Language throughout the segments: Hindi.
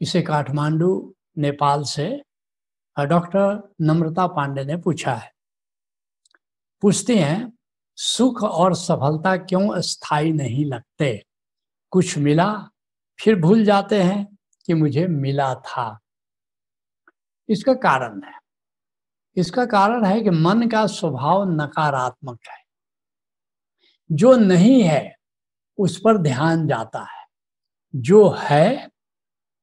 इसे काठमांडू, नेपाल से डॉक्टर नम्रता पांडे ने पूछा है। पूछते हैं, सुख और सफलता क्यों स्थायी नहीं लगते? कुछ मिला, फिर भूल जाते हैं कि मुझे मिला था। इसका कारण है। इसका कारण है कि मन का स्वभाव नकारात्मक है। जो नहीं है, उस पर ध्यान जाता है। जो है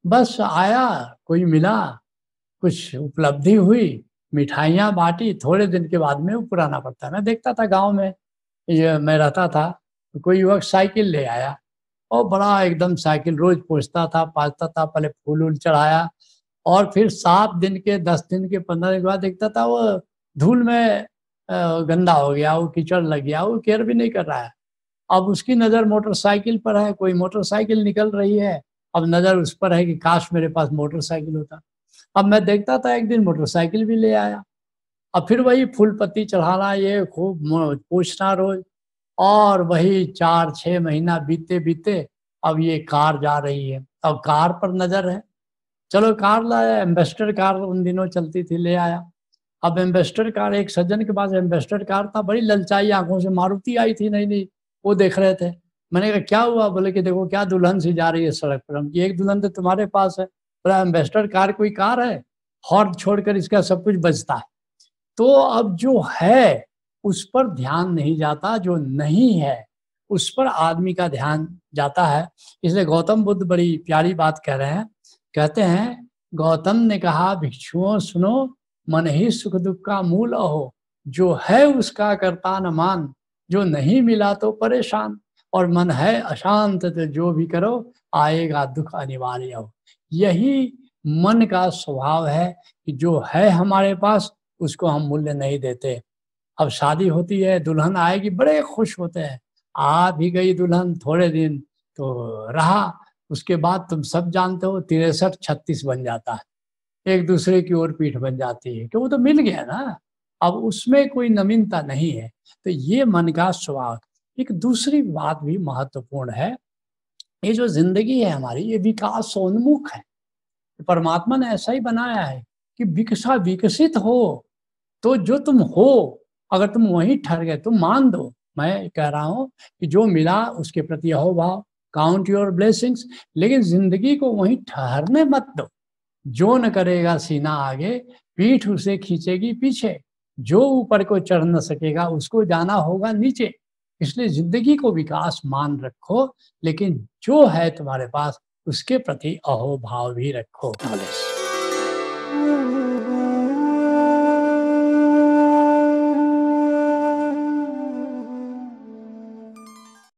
बस आया, कोई मिला, कुछ उपलब्धि हुई, मिठाइयाँ बांटी, थोड़े दिन के बाद में वो पुराना पड़ता मैं देखता था गाँव में, ये मैं रहता था तो कोई युवक साइकिल ले आया, और बड़ा एकदम साइकिल रोज पूछता था पाजता था, पहले फूल उल चढ़ाया, और फिर सात दिन के, दस दिन के, पंद्रह दिन के बाद देखता था, वो धूल में गंदा हो गया, वो कीचड़ लग गया, वो केयर भी नहीं कर रहा है। अब उसकी नज़र मोटरसाइकिल पर है, कोई मोटरसाइकिल निकल रही है अब नज़र उस पर है कि काश मेरे पास मोटरसाइकिल होता। अब मैं देखता था एक दिन मोटरसाइकिल भी ले आया। अब फिर वही फूल पत्ती चढ़ाना ये खूब पूछना रोज। और वही चार छः महीना बीते बीते अब ये कार जा रही है। अब कार पर नज़र है। चलो कार लाया एम्बेस्टर कार उन दिनों चलती थी, ले आया। अब एम्बेस्टर कार, एक सज्जन के पास एम्बेस्टर कार था, बड़ी ललचाई आँखों से, मारुति आई थी नहीं नहीं वो देख रहे थे। मैंने कहा, क्या हुआ? बोले कि, देखो, क्या दुल्हन सी जा रही है सड़क पर? हम एक दुल्हन तो तुम्हारे पास है बोला एम्बेस्टर कार, कोई कार है? हॉर्न छोड़कर इसका सब कुछ बचता है। तो अब जो है, उस पर ध्यान नहीं जाता, जो नहीं है, उस पर आदमी का ध्यान जाता है। इसलिए गौतम बुद्ध बड़ी प्यारी बात कह रहे हैं। कहते हैं, गौतम ने कहा, भिक्षुओं, सुनो, मन ही सुख दुख का मूल अहो। जो है उसका करता न मान, जो नहीं मिला तो परेशान। और मन है अशांत तो जो भी करो, आएगा दुख अनिवार्य हो। यही मन का स्वभाव है कि जो है हमारे पास, उसको हम मूल्य नहीं देते। अब शादी होती है, दुल्हन आएगी, बड़े खुश होते हैं। आ भी गई दुल्हन थोड़े दिन तो रहा, उसके बाद तुम सब जानते हो, तिरसठ छत्तीस बन जाता है। एक दूसरे की ओर पीठ बन जाती है कि वो तो मिल गया ना। अब उसमें कोई नवीनता नहीं है। तो ये मन का स्वभाव एक दूसरी बात भी महत्वपूर्ण है। ये जो ज़िंदगी है हमारी, ये विकासोन्मुख है। परमात्मा ने ऐसा ही बनाया है कि विकसा विकसित हो तो जो तुम हो, अगर तुम वहीं ठहर गए, तुम मान दो। मैं कह रहा हूँ कि जो मिला, उसके प्रति अहोभाव काउंट योर ब्लेसिंग्स लेकिन ज़िंदगी को वहीं ठहरने मत दो। जो न करेगा सीना आगे, पीठ उसे खींचेगी पीछे। जो ऊपर को चढ़ न सकेगा, उसको जाना होगा नीचे। इसलिए ज़िंदगी को विकास मान रखो, लेकिन जो है तुम्हारे पास, उसके प्रति अहोभाव भी रखो।